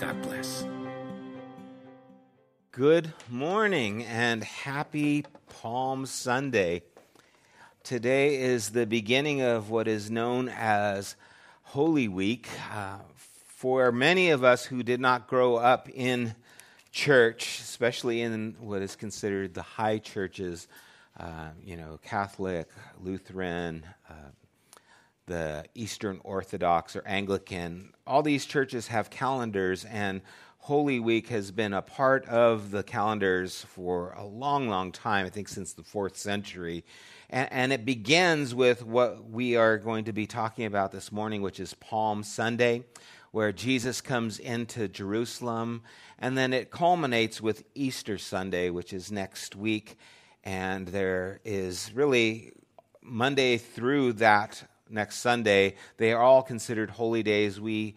God bless. Good morning and happy Palm Sunday. Today is the beginning of what is known as Holy Week. Uh, for many of us who did not grow up in church, especially in what is considered the high churches, uh, you know, Catholic, Lutheran, uh, the Eastern Orthodox or Anglican, all these churches have calendars, and Holy Week has been a part of the calendars for a long, long time, I think since the fourth century. And, and, it begins with what we are going to be talking about this morning, which is Palm Sunday, where Jesus comes into Jerusalem. And then it culminates with Easter Sunday, which is next week. And there is really Monday through that next Sunday, they are all considered holy days. We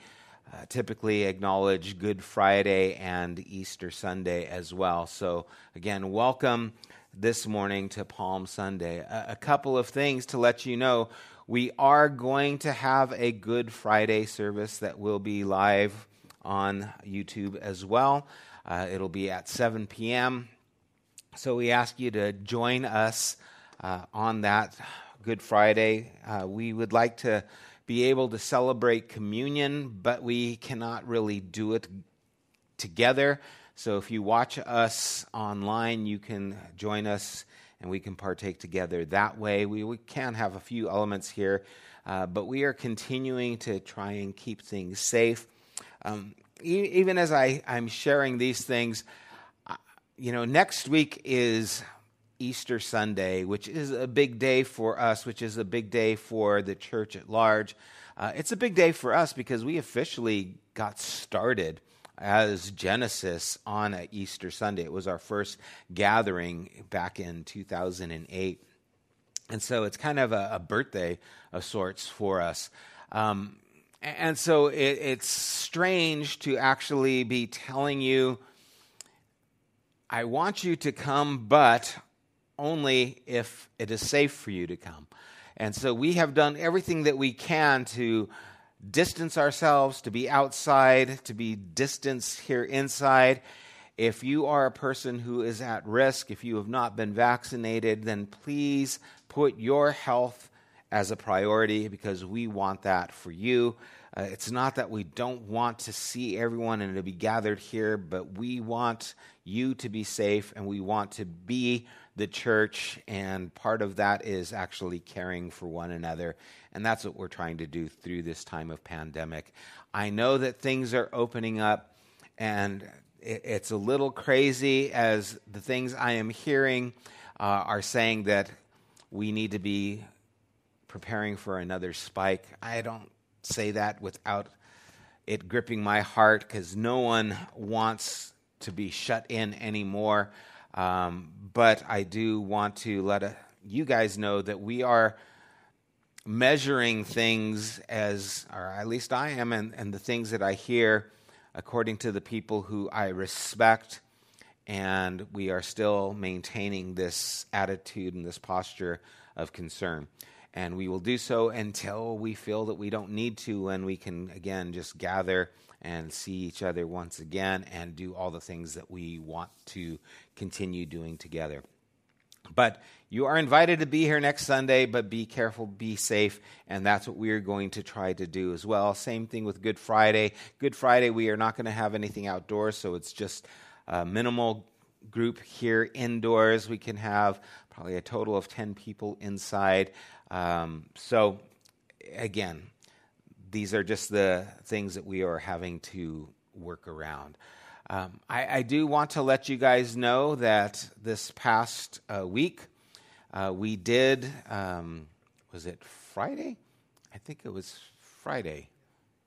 uh, typically acknowledge Good Friday and Easter Sunday as well. So, again, welcome this morning to Palm Sunday. A, a couple of things to let you know. We are going to have a Good Friday service that will be live on YouTube as well. Uh, it'll be at 7 p.m. So we ask you to join us uh, on that Good Friday. Uh, we would like to be able to celebrate communion, but we cannot really do it together. So if you watch us online, you can join us and we can partake together that way. We, we can have a few elements here, uh, but we are continuing to try and keep things safe. Um, e- even as I, I'm sharing these things, uh, you know, next week is Easter Sunday, which is a big day for us, which is a big day for the church at large. Uh, it's a big day for us because we officially got started as Genesis on a Easter Sunday. It was our first gathering back in 2008. And so it's kind of a, a birthday of sorts for us. Um, and so it, it's strange to actually be telling you, I want you to come, but only if it is safe for you to come. And so we have done everything that we can to distance ourselves, to be outside, to be distanced here inside. If you are a person who is at risk, if you have not been vaccinated, then please put your health as a priority because we want that for you. Uh, it's not that we don't want to see everyone and to be gathered here, but we want you to be safe and we want to be the church, and part of that is actually caring for one another. And that's what we're trying to do through this time of pandemic. I know that things are opening up, and it's a little crazy as the things I am hearing uh, are saying that we need to be preparing for another spike. I don't say that without it gripping my heart because no one wants to be shut in anymore. Um, but I do want to let a, you guys know that we are measuring things as, or at least I am, and, and the things that I hear according to the people who I respect. And we are still maintaining this attitude and this posture of concern. And we will do so until we feel that we don't need to, and we can, again, just gather and see each other once again and do all the things that we want to continue doing together. But you are invited to be here next Sunday, but be careful, be safe, and that's what we're going to try to do as well. Same thing with Good Friday. Good Friday, we are not going to have anything outdoors, so it's just uh, minimal group here indoors. We can have probably a total of 10 people inside. Um, so, again, these are just the things that we are having to work around. Um, I, I, do want to let you guys know that this past uh, week uh, we did, um, was it Friday? I think it was Friday.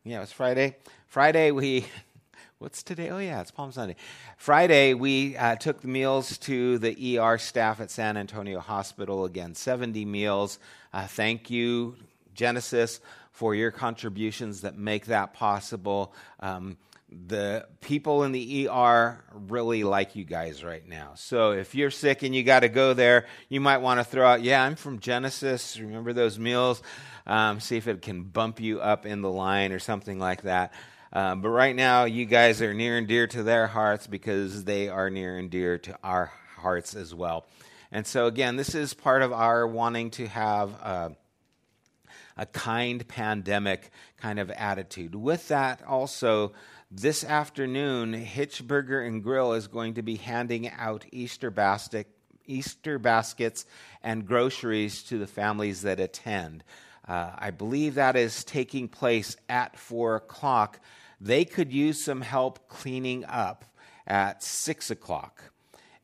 Yeah, it was Friday. Friday, we, what's today? Oh, yeah, it's Palm Sunday. Friday, we uh, took the meals to the ER staff at San Antonio Hospital. Again, 70 meals. Uh, thank you, Genesis, for your contributions that make that possible. Um, the people in the ER really like you guys right now. So if you're sick and you got to go there, you might want to throw out, yeah, I'm from Genesis. Remember those meals? Um, see if it can bump you up in the line or something like that. Um, but right now, you guys are near and dear to their hearts because they are near and dear to our hearts as well. And so, again, this is part of our wanting to have. Uh, a kind pandemic kind of attitude. With that, also, this afternoon, Hitchburger and Grill is going to be handing out Easter basket, Easter baskets and groceries to the families that attend. Uh, I believe that is taking place at 4 o'clock. They could use some help cleaning up at 6 o'clock.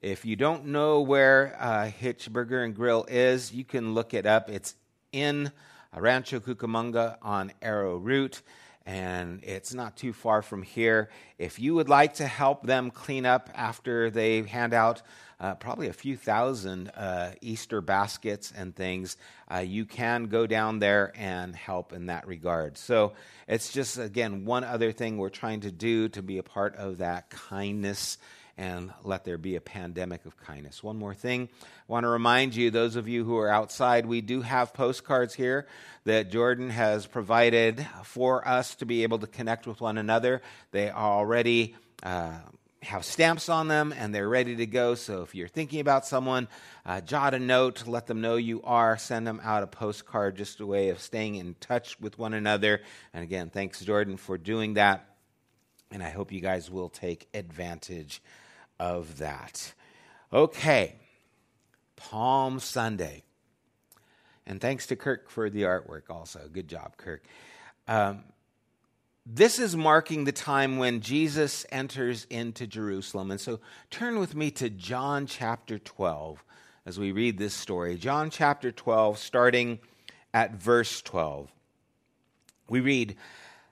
If you don't know where uh, Hitchburger and Grill is, you can look it up. It's in Rancho Cucamonga on Arrow Route and it's not too far from here. If you would like to help them clean up after they hand out uh, probably a few thousand uh, Easter baskets and things, uh, you can go down there and help in that regard. So it's just, again, one other thing we're trying to do to be a part of that kindness and let there be a pandemic of kindness. One more thing, I want to remind you, those of you who are outside, we do have postcards here that Jordan has provided for us to be able to connect with one another. They already uh, have stamps on them and they're ready to go. So if you're thinking about someone, uh, jot a note, let them know you are, send them out a postcard, just a way of staying in touch with one another. And again, thanks, Jordan, for doing that. And I hope you guys will take advantage of that. Okay, Palm Sunday. And thanks to Kirk for the artwork also. Good job, Kirk. Um, this is marking the time when Jesus enters into Jerusalem. And so turn with me to John chapter 12 as we read this story. John chapter 12, starting at verse 12. We read,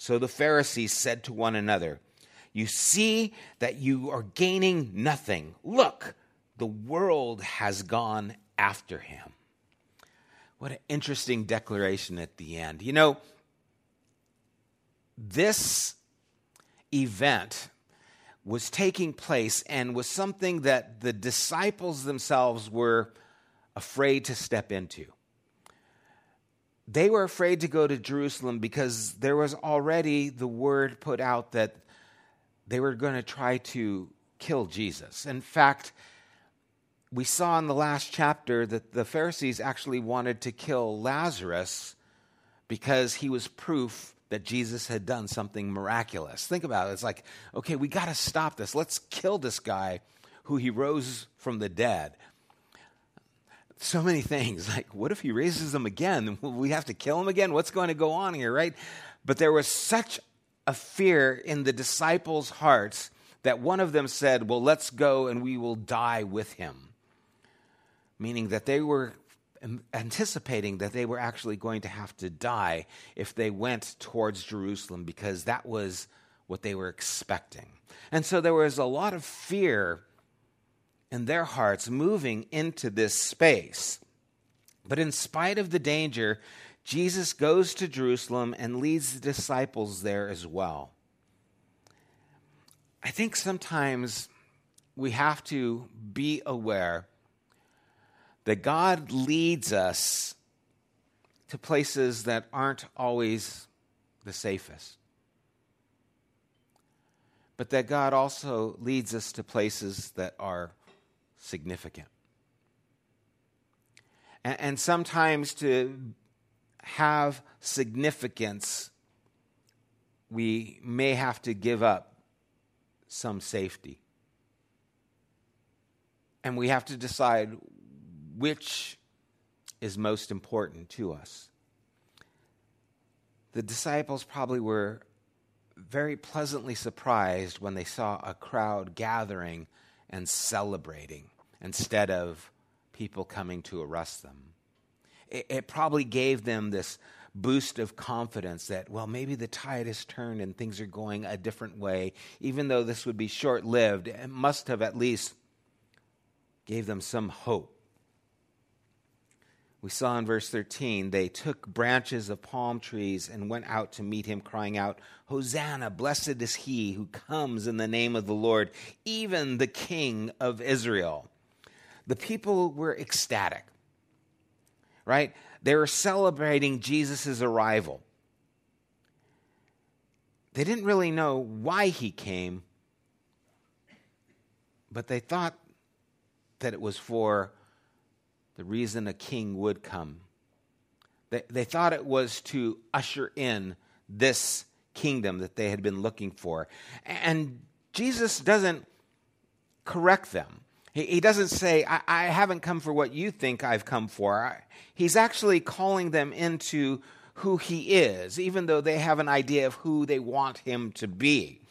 So the Pharisees said to one another, You see that you are gaining nothing. Look, the world has gone after him. What an interesting declaration at the end. You know, this event was taking place and was something that the disciples themselves were afraid to step into they were afraid to go to Jerusalem because there was already the word put out that they were going to try to kill Jesus. In fact, we saw in the last chapter that the Pharisees actually wanted to kill Lazarus because he was proof that Jesus had done something miraculous. Think about it. It's like, okay, we got to stop this. Let's kill this guy who he rose from the dead so many things. Like, what if he raises them again? Will we have to kill him again? What's going to go on here, right? But there was such a fear in the disciples' hearts that one of them said, Well, let's go and we will die with him. Meaning that they were anticipating that they were actually going to have to die if they went towards Jerusalem because that was what they were expecting. And so there was a lot of fear in their hearts moving into this space. But in spite of the danger, Jesus goes to Jerusalem and leads the disciples there as well. I think sometimes we have to be aware that God leads us to places that aren't always the safest. But that God also leads us to places that are significant. And, and sometimes to have significance, we may have to give up some safety. And we have to decide which is most important to us. The disciples probably were very pleasantly surprised when they saw a crowd gathering and celebrating instead of people coming to arrest them. It, it, probably gave them this boost of confidence that, well, maybe the tide has turned and things are going a different way. Even though this would be short lived, it must have at least gave them some hope. We saw in verse 13, they took branches of palm trees and went out to meet him, crying out, Hosanna, blessed is he who comes in the name of the Lord, even the King of Israel. The people were ecstatic, right? They were celebrating Jesus' arrival. They didn't really know why he came, but they thought that it was for the reason a king would come. They, they thought it was to usher in this kingdom that they had been looking for. And Jesus doesn't correct them. He, he doesn't say, I, I haven't come for what you think I've come for. He's actually calling them into who he is, even though they have an idea of who they want him to be.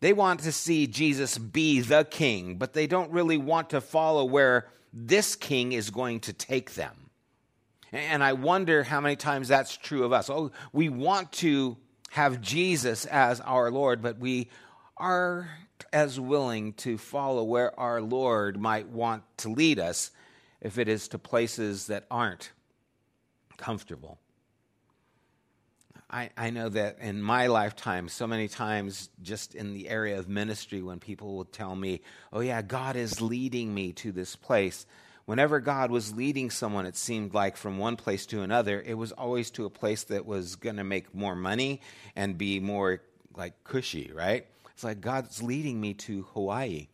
They want to see Jesus be the king, but they don't really want to follow where this king is going to take them. And I wonder how many times that's true of us. Oh, we want to have Jesus as our Lord, but we are as willing to follow where our Lord might want to lead us if it is to places that aren't comfortable. I, I know that in my lifetime, so many times just in the area of ministry, when people would tell me, oh, yeah, God is leading me to this place. Whenever God was leading someone, it seemed like from one place to another, it was always to a place that was going to make more money and be more like cushy, right? It's like God's leading me to Hawaii,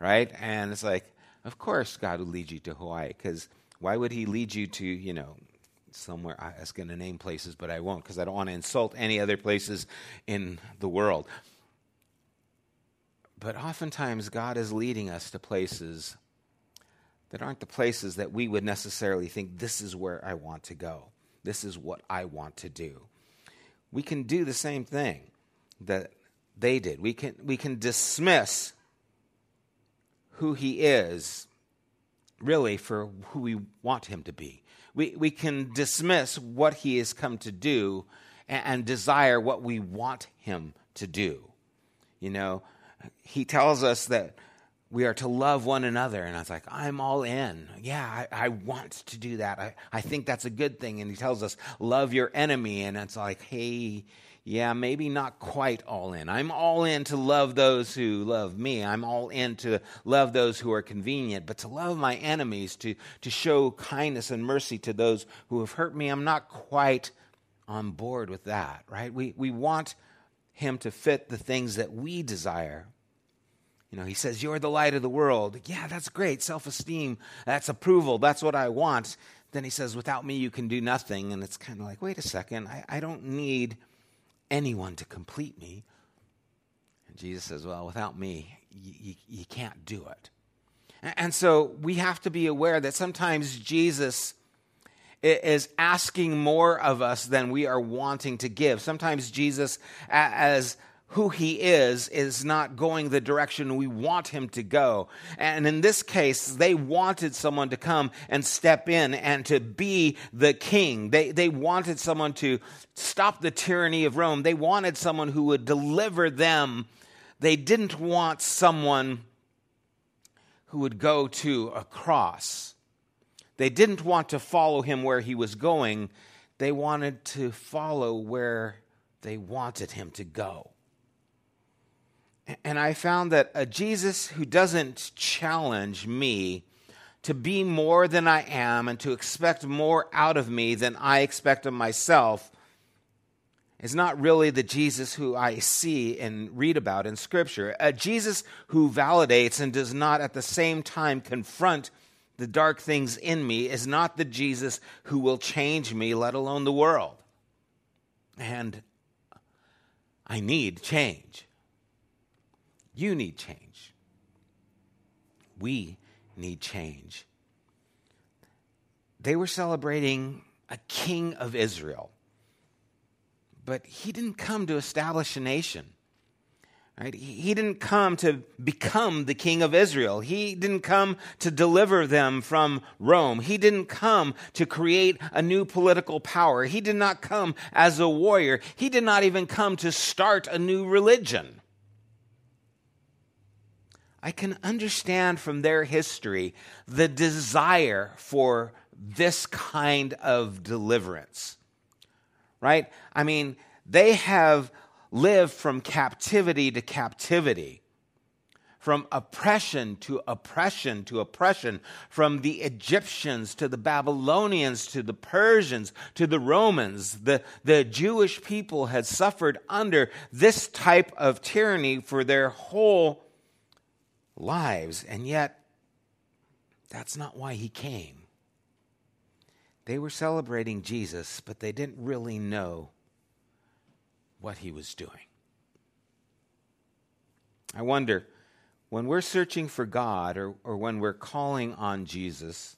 right? And it's like, of course, God would lead you to Hawaii because why would He lead you to, you know, somewhere. I was going to name places, but I won't because I don't want to insult any other places in the world. But oftentimes, God is leading us to places that aren't the places that we would necessarily think this is where I want to go. This is what I want to do. We can do the same thing that they did. We can, we can dismiss who he is really for who we want him to be we, we can dismiss what he has come to do and, and desire what we want him to do. You know, he tells us that we are to love one another. And I was like, I'm all in. Yeah, I, I, want to do that. I, I think that's a good thing. And he tells us, love your enemy. And it's like, hey, yeah, maybe not quite all in. I'm all in to love those who love me. I'm all in to love those who are convenient, but to love my enemies, to, to show kindness and mercy to those who have hurt me, I'm not quite on board with that, right? We, we want him to fit the things that we desire. You know, he says, You're the light of the world. Yeah, that's great. Self esteem, that's approval, that's what I want. Then he says, Without me, you can do nothing. And it's kind of like, Wait a second, I, I don't need anyone to complete me. And Jesus says, Well, without me, you, you can't do it. And so we have to be aware that sometimes Jesus is asking more of us than we are wanting to give. Sometimes Jesus, as who he is is not going the direction we want him to go. And in this case, they wanted someone to come and step in and to be the king. They, they wanted someone to stop the tyranny of Rome. They wanted someone who would deliver them. They didn't want someone who would go to a cross. They didn't want to follow him where he was going. They wanted to follow where they wanted him to go. And I found that a Jesus who doesn't challenge me to be more than I am and to expect more out of me than I expect of myself is not really the Jesus who I see and read about in Scripture. A Jesus who validates and does not at the same time confront the dark things in me is not the Jesus who will change me, let alone the world. And I need change. You need change. We need change. They were celebrating a king of Israel, but he didn't come to establish a nation. Right? He didn't come to become the king of Israel. He didn't come to deliver them from Rome. He didn't come to create a new political power. He did not come as a warrior. He did not even come to start a new religion. I can understand from their history the desire for this kind of deliverance. Right? I mean, they have lived from captivity to captivity, from oppression to oppression to oppression, from the Egyptians to the Babylonians to the Persians to the Romans. The, the Jewish people had suffered under this type of tyranny for their whole lives, and yet that's not why he came. They were celebrating Jesus, but they didn't really know what he was doing. I wonder when we're searching for God or, or when we're calling on Jesus,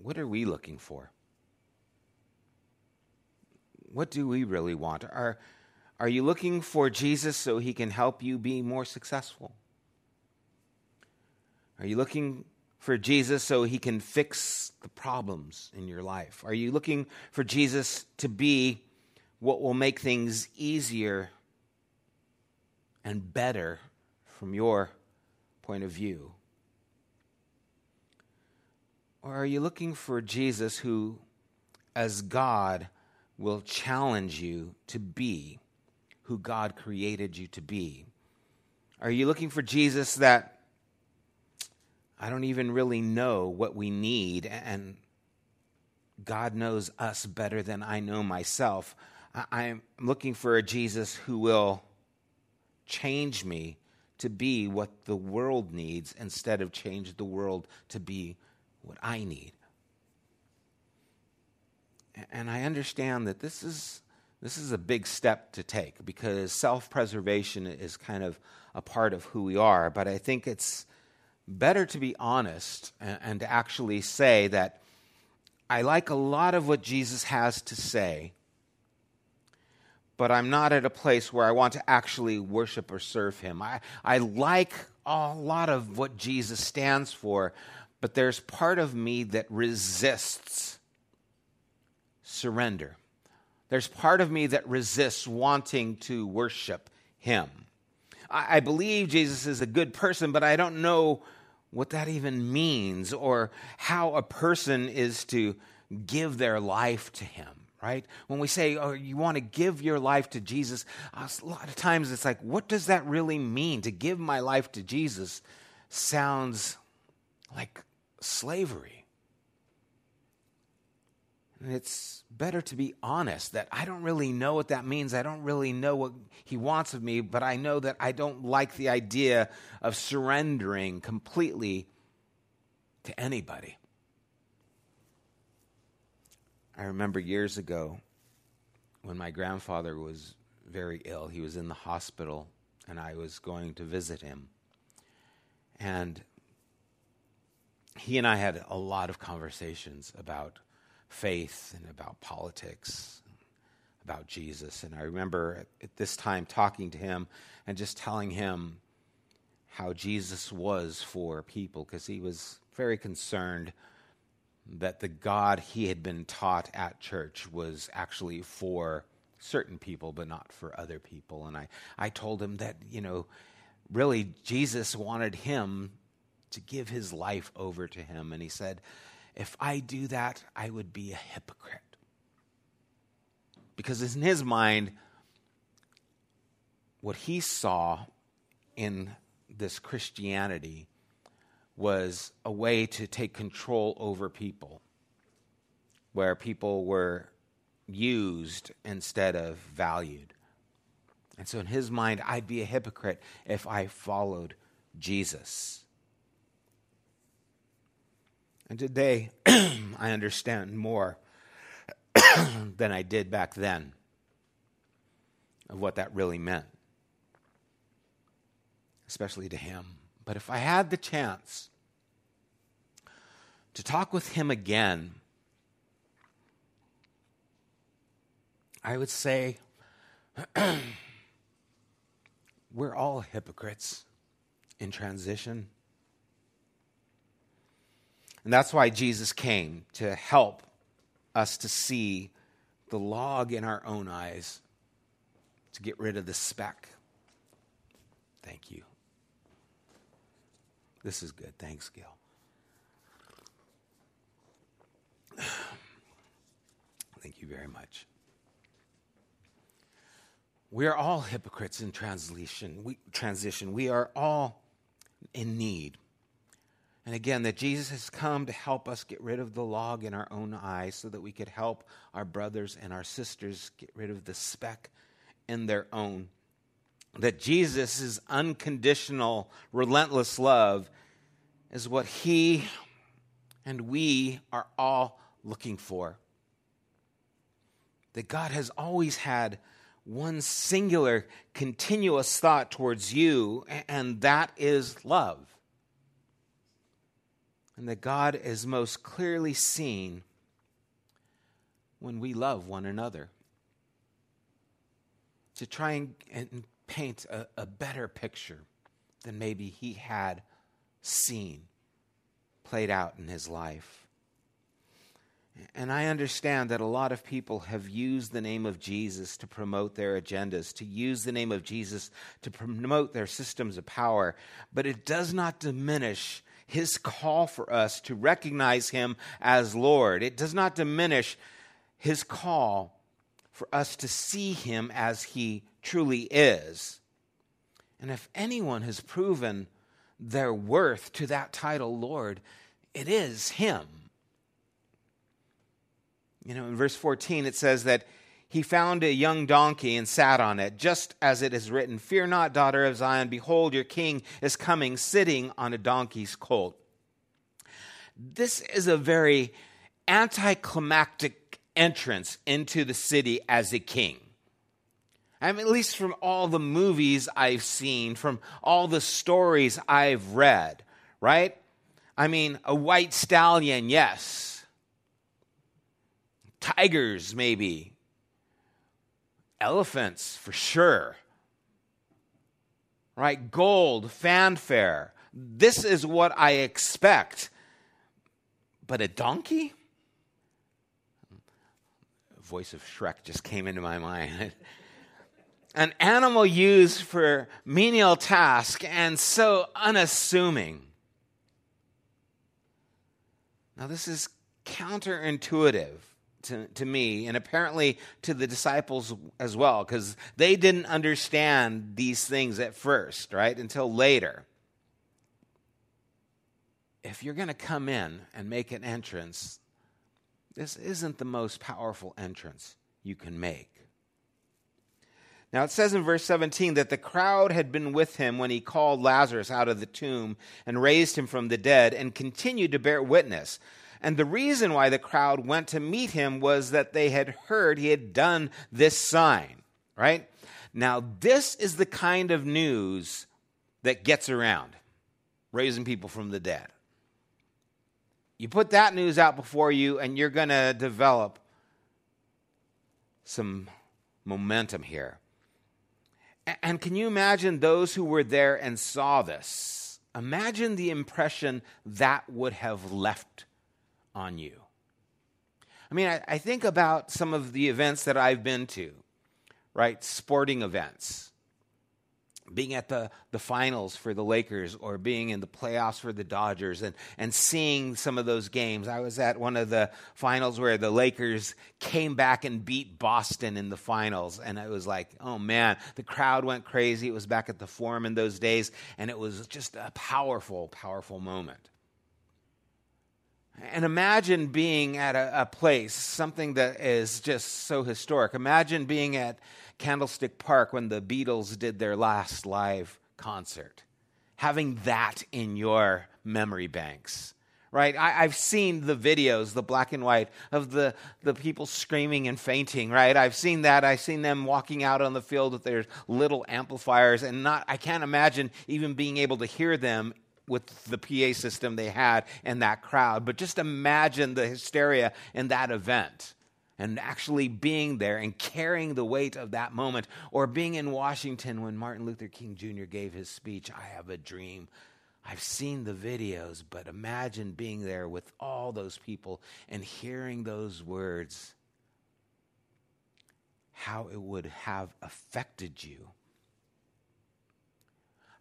what are we looking for? What do we really want? Are, are you looking for Jesus so he can help you be more successful? Are you looking for Jesus so he can fix the problems in your life? Are you looking for Jesus to be what will make things easier and better from your point of view? Or are you looking for Jesus who, as God, will challenge you to be who God created you to be? Are you looking for Jesus that I don't even really know what we need, and God knows us better than I know myself. I'm looking for a Jesus who will change me to be what the world needs instead of change the world to be what I need. And I understand that this is this is a big step to take because self-preservation is kind of a part of who we are, but I think it's better to be honest and, and to actually say that I like a lot of what Jesus has to say, but I'm not at a place where I want to actually worship or serve him. I, I like a lot of what Jesus stands for, but there's part of me that resists surrender. There's part of me that resists wanting to worship him. I, believe Jesus is a good person, but I don't know what that even means or how a person is to give their life to him right? When we say oh you want to give your life to jesus uh, a lot of times it's like what does that really mean? To give my life to jesus sounds like slavery it's better to be honest that I don't really know what that means. I don't really know what he wants of me, but I know that I don't like the idea of surrendering completely to anybody. I remember years ago when my grandfather was very ill. He was in the hospital, and I was going to visit him. And he and I had a lot of conversations about faith and about politics, about Jesus. And I remember at this time talking to him and just telling him how Jesus was for people because he was very concerned that the God he had been taught at church was actually for certain people, but not for other people. And I, I told him that, you know, really Jesus wanted him to give his life over to him. And he said, if I do that, I would be a hypocrite. Because in his mind, what he saw in this Christianity was a way to take control over people, where people were used instead of valued. And so, in his mind, I'd be a hypocrite if I followed Jesus. And today, I understand more than I did back then of what that really meant, especially to him. But if I had the chance to talk with him again, I would say we're all hypocrites in transition. And that's why Jesus came to help us to see the log in our own eyes, to get rid of the speck. Thank you. This is good. Thanks, Gil. Thank you very much. We are all hypocrites in translation. We, transition. We are all in need. And again, that Jesus has come to help us get rid of the log in our own eyes so that we could help our brothers and our sisters get rid of the speck in their own that Jesus' unconditional, relentless love is what he and we are all looking for. That God has always had one singular, continuous thought towards you, and that is love. And that God is most clearly seen when we love one another. To try and, and paint a, a better picture than maybe he had seen played out in his life. And I understand that a lot of people have used the name of Jesus to promote their agendas, to use the name of Jesus to promote their systems of power, but it does not diminish his call for us to recognize him as Lord. It does not diminish his call for us to see him as he truly is. And if anyone has proven their worth to that title, Lord, it is him. You know, in verse 14, it says that he found a young donkey and sat on it, just as it is written Fear not, daughter of Zion, behold, your king is coming, sitting on a donkey's colt. This is a very anticlimactic entrance into the city as a king. I mean, at least from all the movies I've seen, from all the stories I've read, right? I mean, a white stallion, yes. Tigers, maybe. Elephants, for sure. Right? Gold, fanfare. This is what I expect. But a donkey? voice of Shrek just came into my mind. an animal used for menial task and so unassuming. Now, this is counterintuitive to, to me and apparently to the disciples as well, because they didn't understand these things at first, right? Until later. If you're going to come in and make an entrance, this isn't the most powerful entrance you can make. Now it says in verse 17 that the crowd had been with him when he called Lazarus out of the tomb and raised him from the dead and continued to bear witness. And the reason why the crowd went to meet him was that they had heard he had done this sign, right? Now, this is the kind of news that gets around raising people from the dead. You put that news out before you, and you're going to develop some momentum here. And can you imagine those who were there and saw this? Imagine the impression that would have left on you. I mean, I, I, think about some of the events that I've been to, right? Sporting events being at the, the finals for the Lakers or being in the playoffs for the Dodgers and, and seeing some of those games. I was at one of the finals where the Lakers came back and beat Boston in the finals. And it was like, oh man, the crowd went crazy. It was back at the Forum in those days. And it was just a powerful, powerful moment. And imagine being at a, a place, something that is just so historic. Imagine being at Candlestick Park when the Beatles did their last live concert. Having that in your memory banks, right? I, have seen the videos, the black and white, of the, the people screaming and fainting, right? I've seen that. I've seen them walking out on the field with their little amplifiers, and not, I can't imagine even being able to hear them with the PA system they had and that crowd. But just imagine the hysteria in that event and actually being there and carrying the weight of that moment, or being in Washington when Martin Luther King Jr. gave his speech, I have a dream. I've seen the videos, but imagine being there with all those people and hearing those words, how it would have affected you.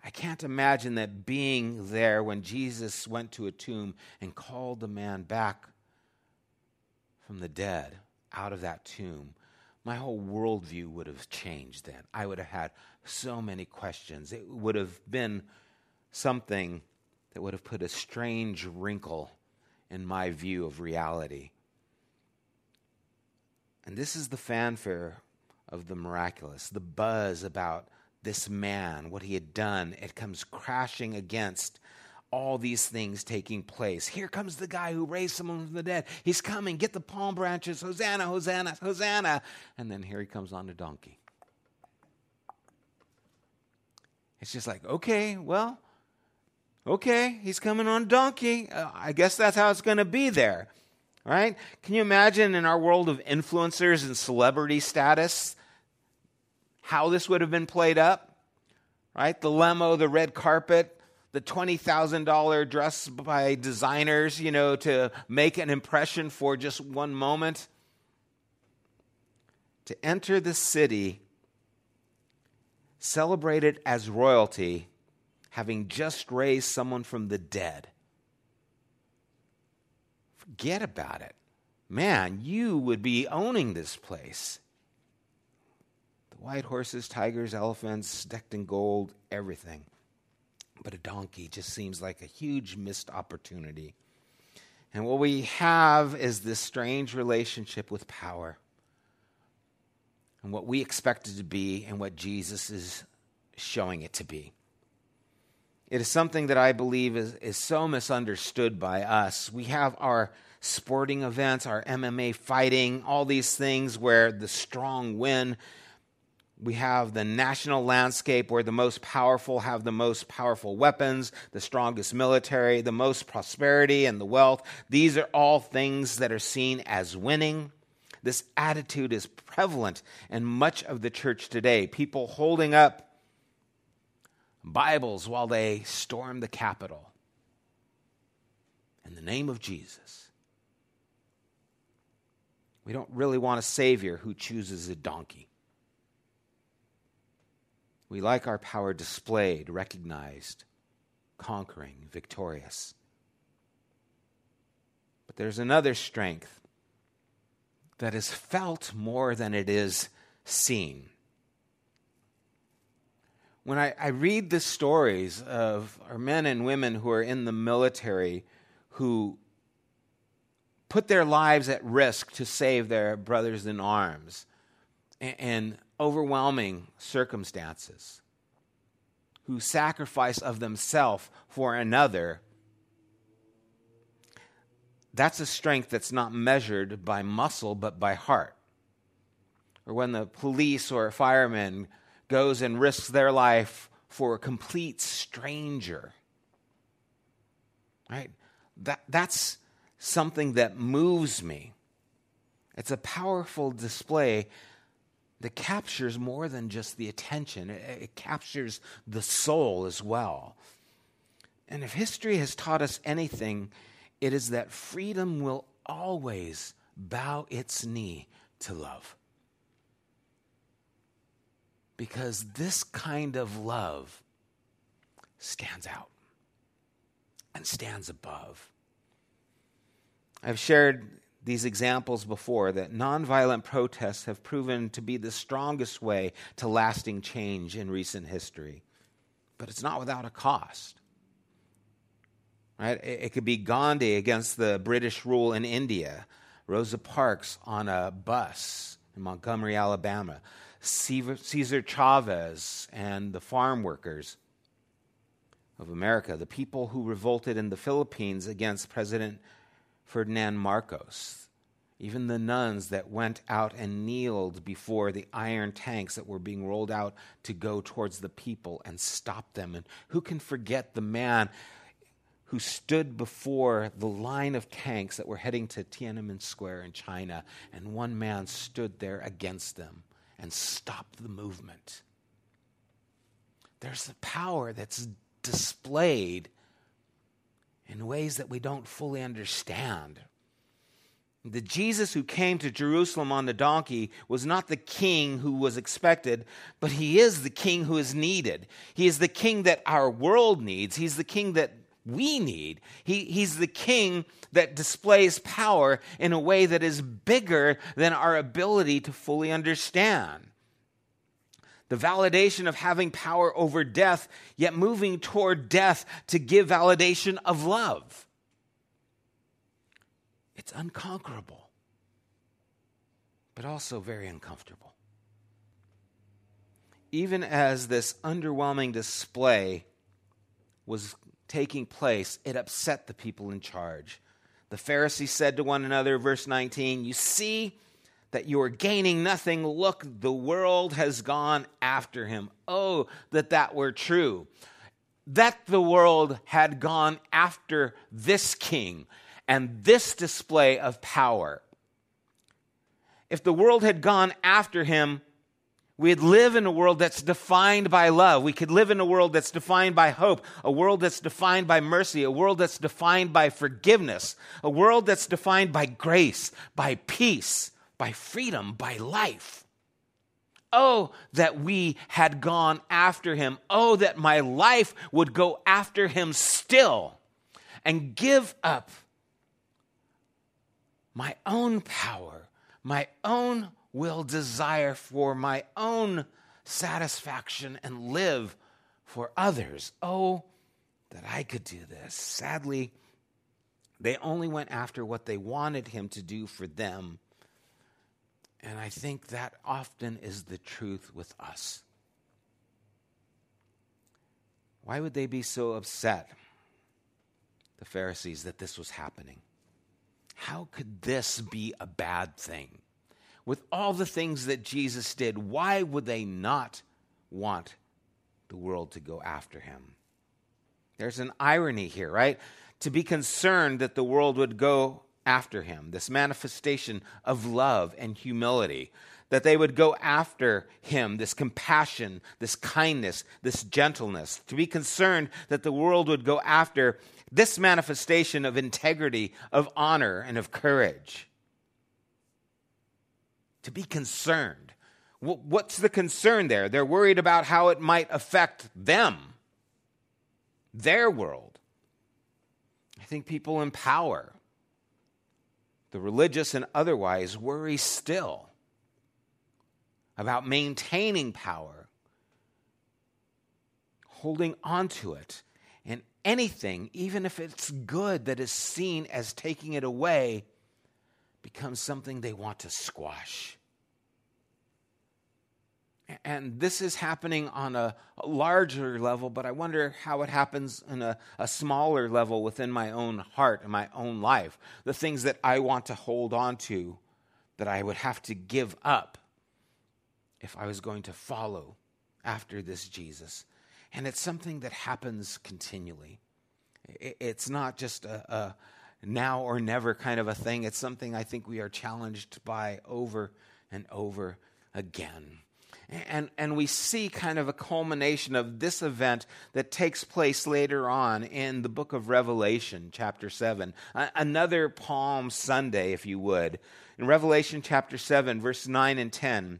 I can't imagine that being there when Jesus went to a tomb and called the man back from the dead out of that tomb, my whole worldview would have changed then. I would have had so many questions. It would have been something that would have put a strange wrinkle in my view of reality. And this is the fanfare of the miraculous, the buzz about this man, what he had done. It comes crashing against all these things taking place. Here comes the guy who raised someone from the dead. He's coming. Get the palm branches. Hosanna, Hosanna, Hosanna. And then here he comes on a donkey. It's just like, okay, well, okay, he's coming on a donkey. Uh, I guess that's how it's going to be there. Right? Can you imagine in our world of influencers and celebrity status how this would have been played up? Right? The limo, the red carpet, the $20,000 dress by designers, you know, to make an impression for just one moment. To enter the city, celebrated as royalty, having just raised someone from the dead. Forget about it. Man, you would be owning this place. White horses, tigers, elephants, decked in gold, everything. But a donkey just seems like a huge missed opportunity. And what we have is this strange relationship with power and what we expect it to be and what Jesus is showing it to be. It is something that I believe is, is so misunderstood by us. We have our sporting events, our MMA fighting, all these things where the strong win we have the national landscape where the most powerful have the most powerful weapons, the strongest military, the most prosperity, and the wealth. These are all things that are seen as winning. This attitude is prevalent in much of the church today. People holding up Bibles while they storm the Capitol in the name of Jesus. We don't really want a Savior who chooses a donkey. We like our power displayed, recognized, conquering, victorious. But there's another strength that is felt more than it is seen. When I, I read the stories of our men and women who are in the military who put their lives at risk to save their brothers in arms, and, and overwhelming circumstances, who sacrifice of themselves for another, that's a strength that's not measured by muscle but by heart. Or when the police or a fireman goes and risks their life for a complete stranger. Right? That, that's something that moves me. It's a powerful display that captures more than just the attention, it, it captures the soul as well. And if history has taught us anything, it is that freedom will always bow its knee to love. Because this kind of love stands out and stands above. I've shared these examples before that nonviolent protests have proven to be the strongest way to lasting change in recent history. But it's not without a cost. Right? It, could be Gandhi against the British rule in India, Rosa Parks on a bus in Montgomery, Alabama, Cesar Chavez and the farm workers of America, the people who revolted in the Philippines against President Ferdinand Marcos, even the nuns that went out and kneeled before the iron tanks that were being rolled out to go towards the people and stop them. And who can forget the man who stood before the line of tanks that were heading to Tiananmen Square in China, and one man stood there against them and stopped the movement? There's a power that's displayed in ways that we don't fully understand. The Jesus who came to Jerusalem on the donkey was not the king who was expected, but he is the king who is needed. He is the king that our world needs. He's the king that we need. He, he's the king that displays power in a way that is bigger than our ability to fully understand the validation of having power over death, yet moving toward death to give validation of love. It's unconquerable, but also very uncomfortable. Even as this underwhelming display was taking place, it upset the people in charge. The Pharisees said to one another, verse 19, You see, that you are gaining nothing. Look, the world has gone after him. Oh, that that were true. That the world had gone after this king and this display of power. If the world had gone after him, we'd live in a world that's defined by love. We could live in a world that's defined by hope, a world that's defined by mercy, a world that's defined by forgiveness, a world that's defined by grace, by peace, by freedom, by life. Oh, that we had gone after him. Oh, that my life would go after him still and give up my own power, my own will desire for my own satisfaction and live for others. Oh, that I could do this. Sadly, they only went after what they wanted him to do for them and I think that often is the truth with us. Why would they be so upset, the Pharisees, that this was happening? How could this be a bad thing? With all the things that Jesus did, why would they not want the world to go after him? There's an irony here, right? To be concerned that the world would go after him, this manifestation of love and humility, that they would go after him, this compassion, this kindness, this gentleness, to be concerned that the world would go after this manifestation of integrity, of honor, and of courage. To be concerned. What's the concern there? They're worried about how it might affect them, their world. I think people in power the religious and otherwise, worry still about maintaining power, holding on to it, and anything, even if it's good, that is seen as taking it away, becomes something they want to squash. And this is happening on a, larger level, but I wonder how it happens in a, a smaller level within my own heart and my own life. The things that I want to hold on to that I would have to give up if I was going to follow after this Jesus. And it's something that happens continually. It's not just a, a now or never kind of a thing. It's something I think we are challenged by over and over again. And, and we see kind of a culmination of this event that takes place later on in the book of Revelation, chapter 7. another Palm Sunday, if you would. In Revelation chapter 7, verse 9 and 10,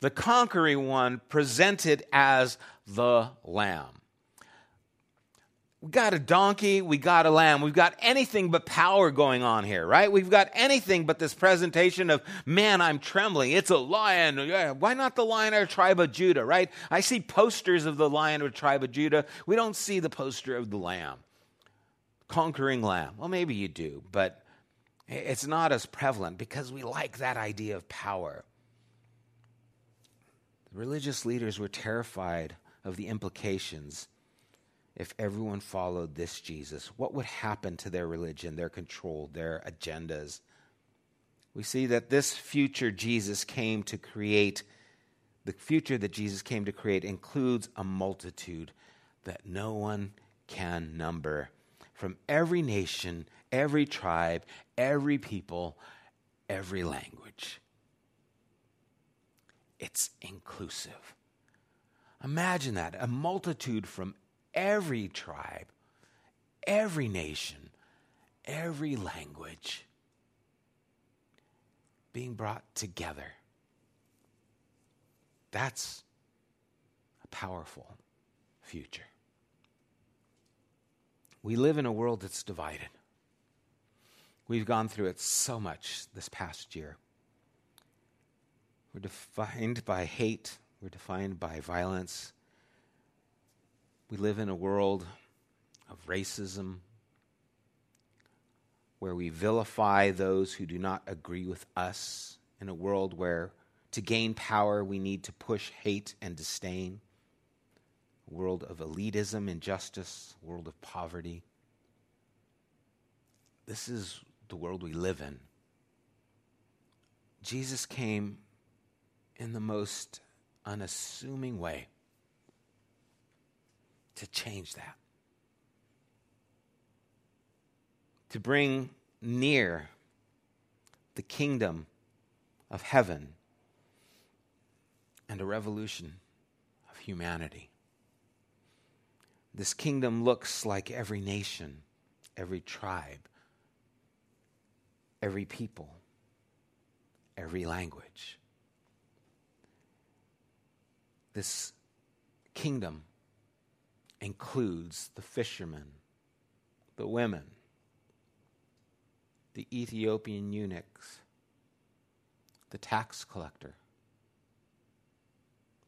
the conquering one presented as the lamb. We got a donkey, we got a lamb, we've got anything but power going on here, right? We've got anything but this presentation of, man, I'm trembling. It's a lion. Why not the lion of the tribe of Judah, right? I see posters of the lion of the tribe of Judah. We don't see the poster of the lamb, conquering lamb. Well, maybe you do, but it's not as prevalent because we like that idea of power. Religious leaders were terrified of the implications if everyone followed this Jesus. What would happen to their religion, their control, their agendas? We see that this future Jesus came to create, the future that Jesus came to create includes a multitude that no one can number from every nation, every tribe, every people, every language it's inclusive. Imagine that a multitude from every tribe, every nation, every language being brought together. That's a powerful future. We live in a world that's divided. We've gone through it so much this past year. We're defined by hate, we're defined by violence. We live in a world of racism where we vilify those who do not agree with us, in a world where to gain power we need to push hate and disdain, a world of elitism, injustice, a world of poverty. This is the world we live in. Jesus came in the most unassuming way to change that. To bring near the kingdom of heaven and a revolution of humanity. This kingdom looks like every nation, every tribe, every people, every language. This kingdom includes the fishermen, the women, the Ethiopian eunuchs, the tax collector,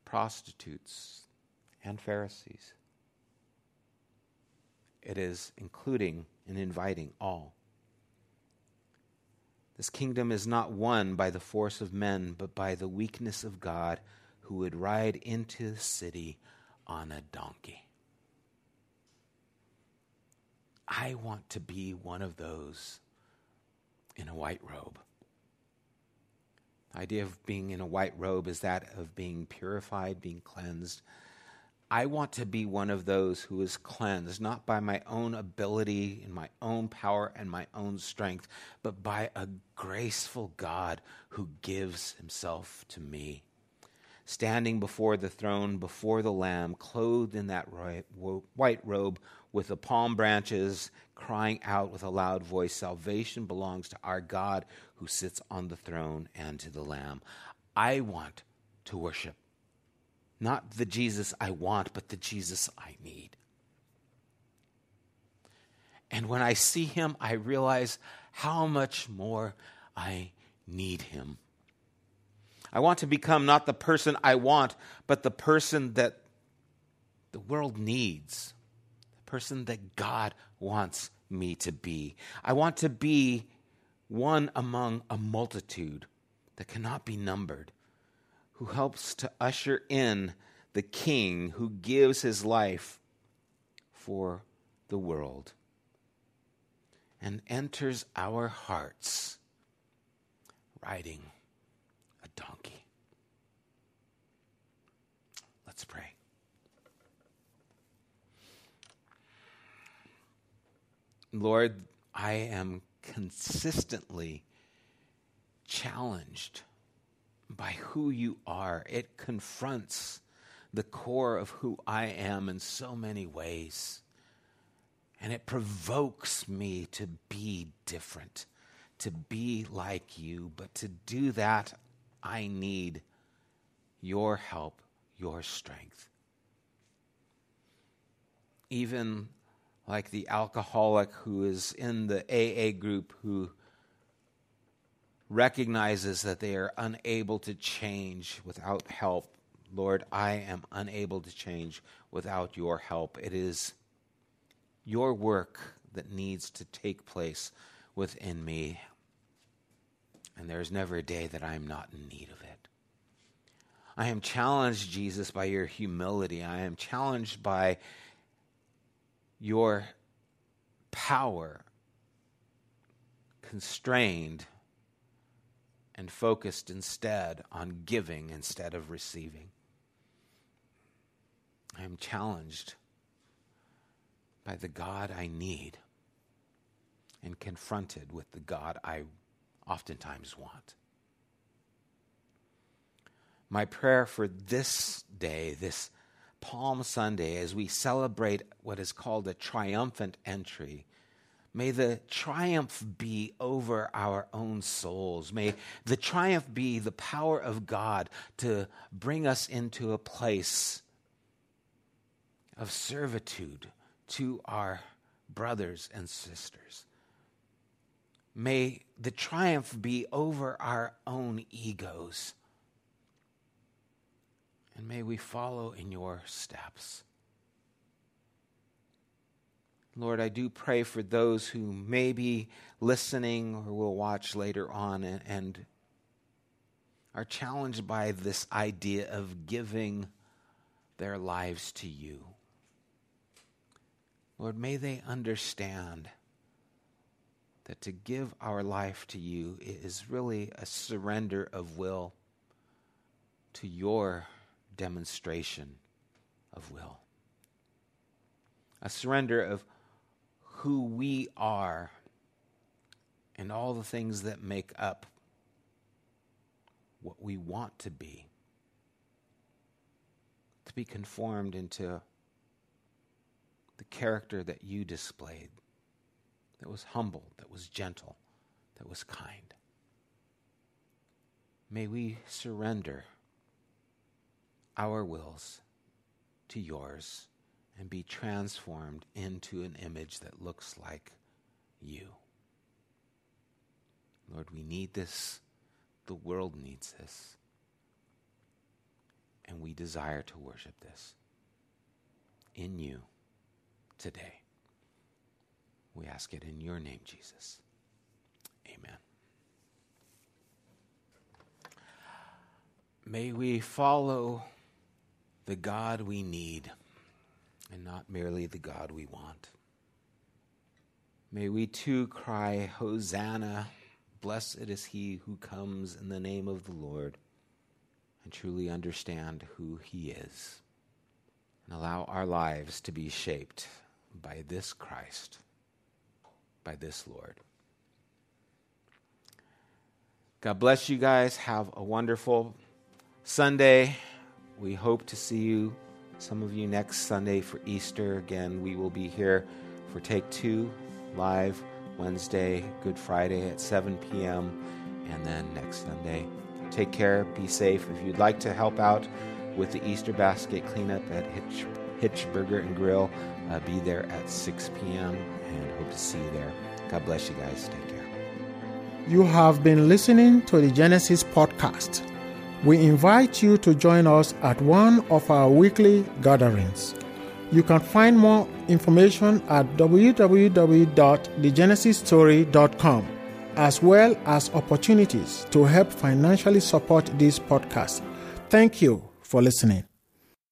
prostitutes, and Pharisees. It is including and inviting all. This kingdom is not won by the force of men, but by the weakness of God who would ride into the city on a donkey. I want to be one of those in a white robe. The idea of being in a white robe is that of being purified, being cleansed. I want to be one of those who is cleansed, not by my own ability and my own power and my own strength, but by a graceful God who gives himself to me standing before the throne, before the Lamb, clothed in that white robe with the palm branches, crying out with a loud voice Salvation belongs to our God who sits on the throne and to the Lamb. I want to worship. Not the Jesus I want, but the Jesus I need. And when I see him, I realize how much more I need him. I want to become not the person I want, but the person that the world needs, the person that God wants me to be. I want to be one among a multitude that cannot be numbered, who helps to usher in the King who gives his life for the world and enters our hearts riding donkey. Let's pray. Lord, I am consistently challenged by who you are. It confronts the core of who I am in so many ways. And it provokes me to be different, to be like you. But to do that, I need your help, your strength. Even like the alcoholic who is in the AA group who recognizes that they are unable to change without help. Lord, I am unable to change without your help. It is your work that needs to take place within me. And there is never a day that I am not in need of it. I am challenged, Jesus, by your humility. I am challenged by your power, constrained and focused instead on giving instead of receiving. I am challenged by the God I need and confronted with the God I oftentimes want. My prayer for this day, this Palm Sunday, as we celebrate what is called a triumphant entry, may the triumph be over our own souls. May the triumph be the power of God to bring us into a place of servitude to our brothers and sisters. May the triumph be over our own egos. And may we follow in your steps. Lord, I do pray for those who may be listening or will watch later on and, are challenged by this idea of giving their lives to you. Lord, may they understand that to give our life to you is really a surrender of will to your demonstration of will. A surrender of who we are and all the things that make up what we want to be. To be conformed into the character that you displayed that was humble, that was gentle, that was kind. May we surrender our wills to yours and be transformed into an image that looks like you. Lord, we need this. The world needs this. And we desire to worship this in you today. We ask it in your name, Jesus. Amen. May we follow the God we need and not merely the God we want. May we too cry, Hosanna, blessed is he who comes in the name of the Lord, and truly understand who he is, and allow our lives to be shaped by this Christ, by this Lord. God bless you guys. Have a wonderful Sunday. We hope to see you some of you next Sunday for Easter. Again, we will be here for Take Two live Wednesday, Good Friday at 7 p.m., and then next Sunday. Take care, be safe. If you'd like to help out with the Easter basket cleanup at Hitch, Hitch Burger and Grill, uh, be there at 6 p.m. and hope to see you there. God bless you guys. Take care. You have been listening to the Genesis podcast. We invite you to join us at one of our weekly gatherings. You can find more information at www.thegenesisstory.com as well as opportunities to help financially support this podcast. Thank you for listening.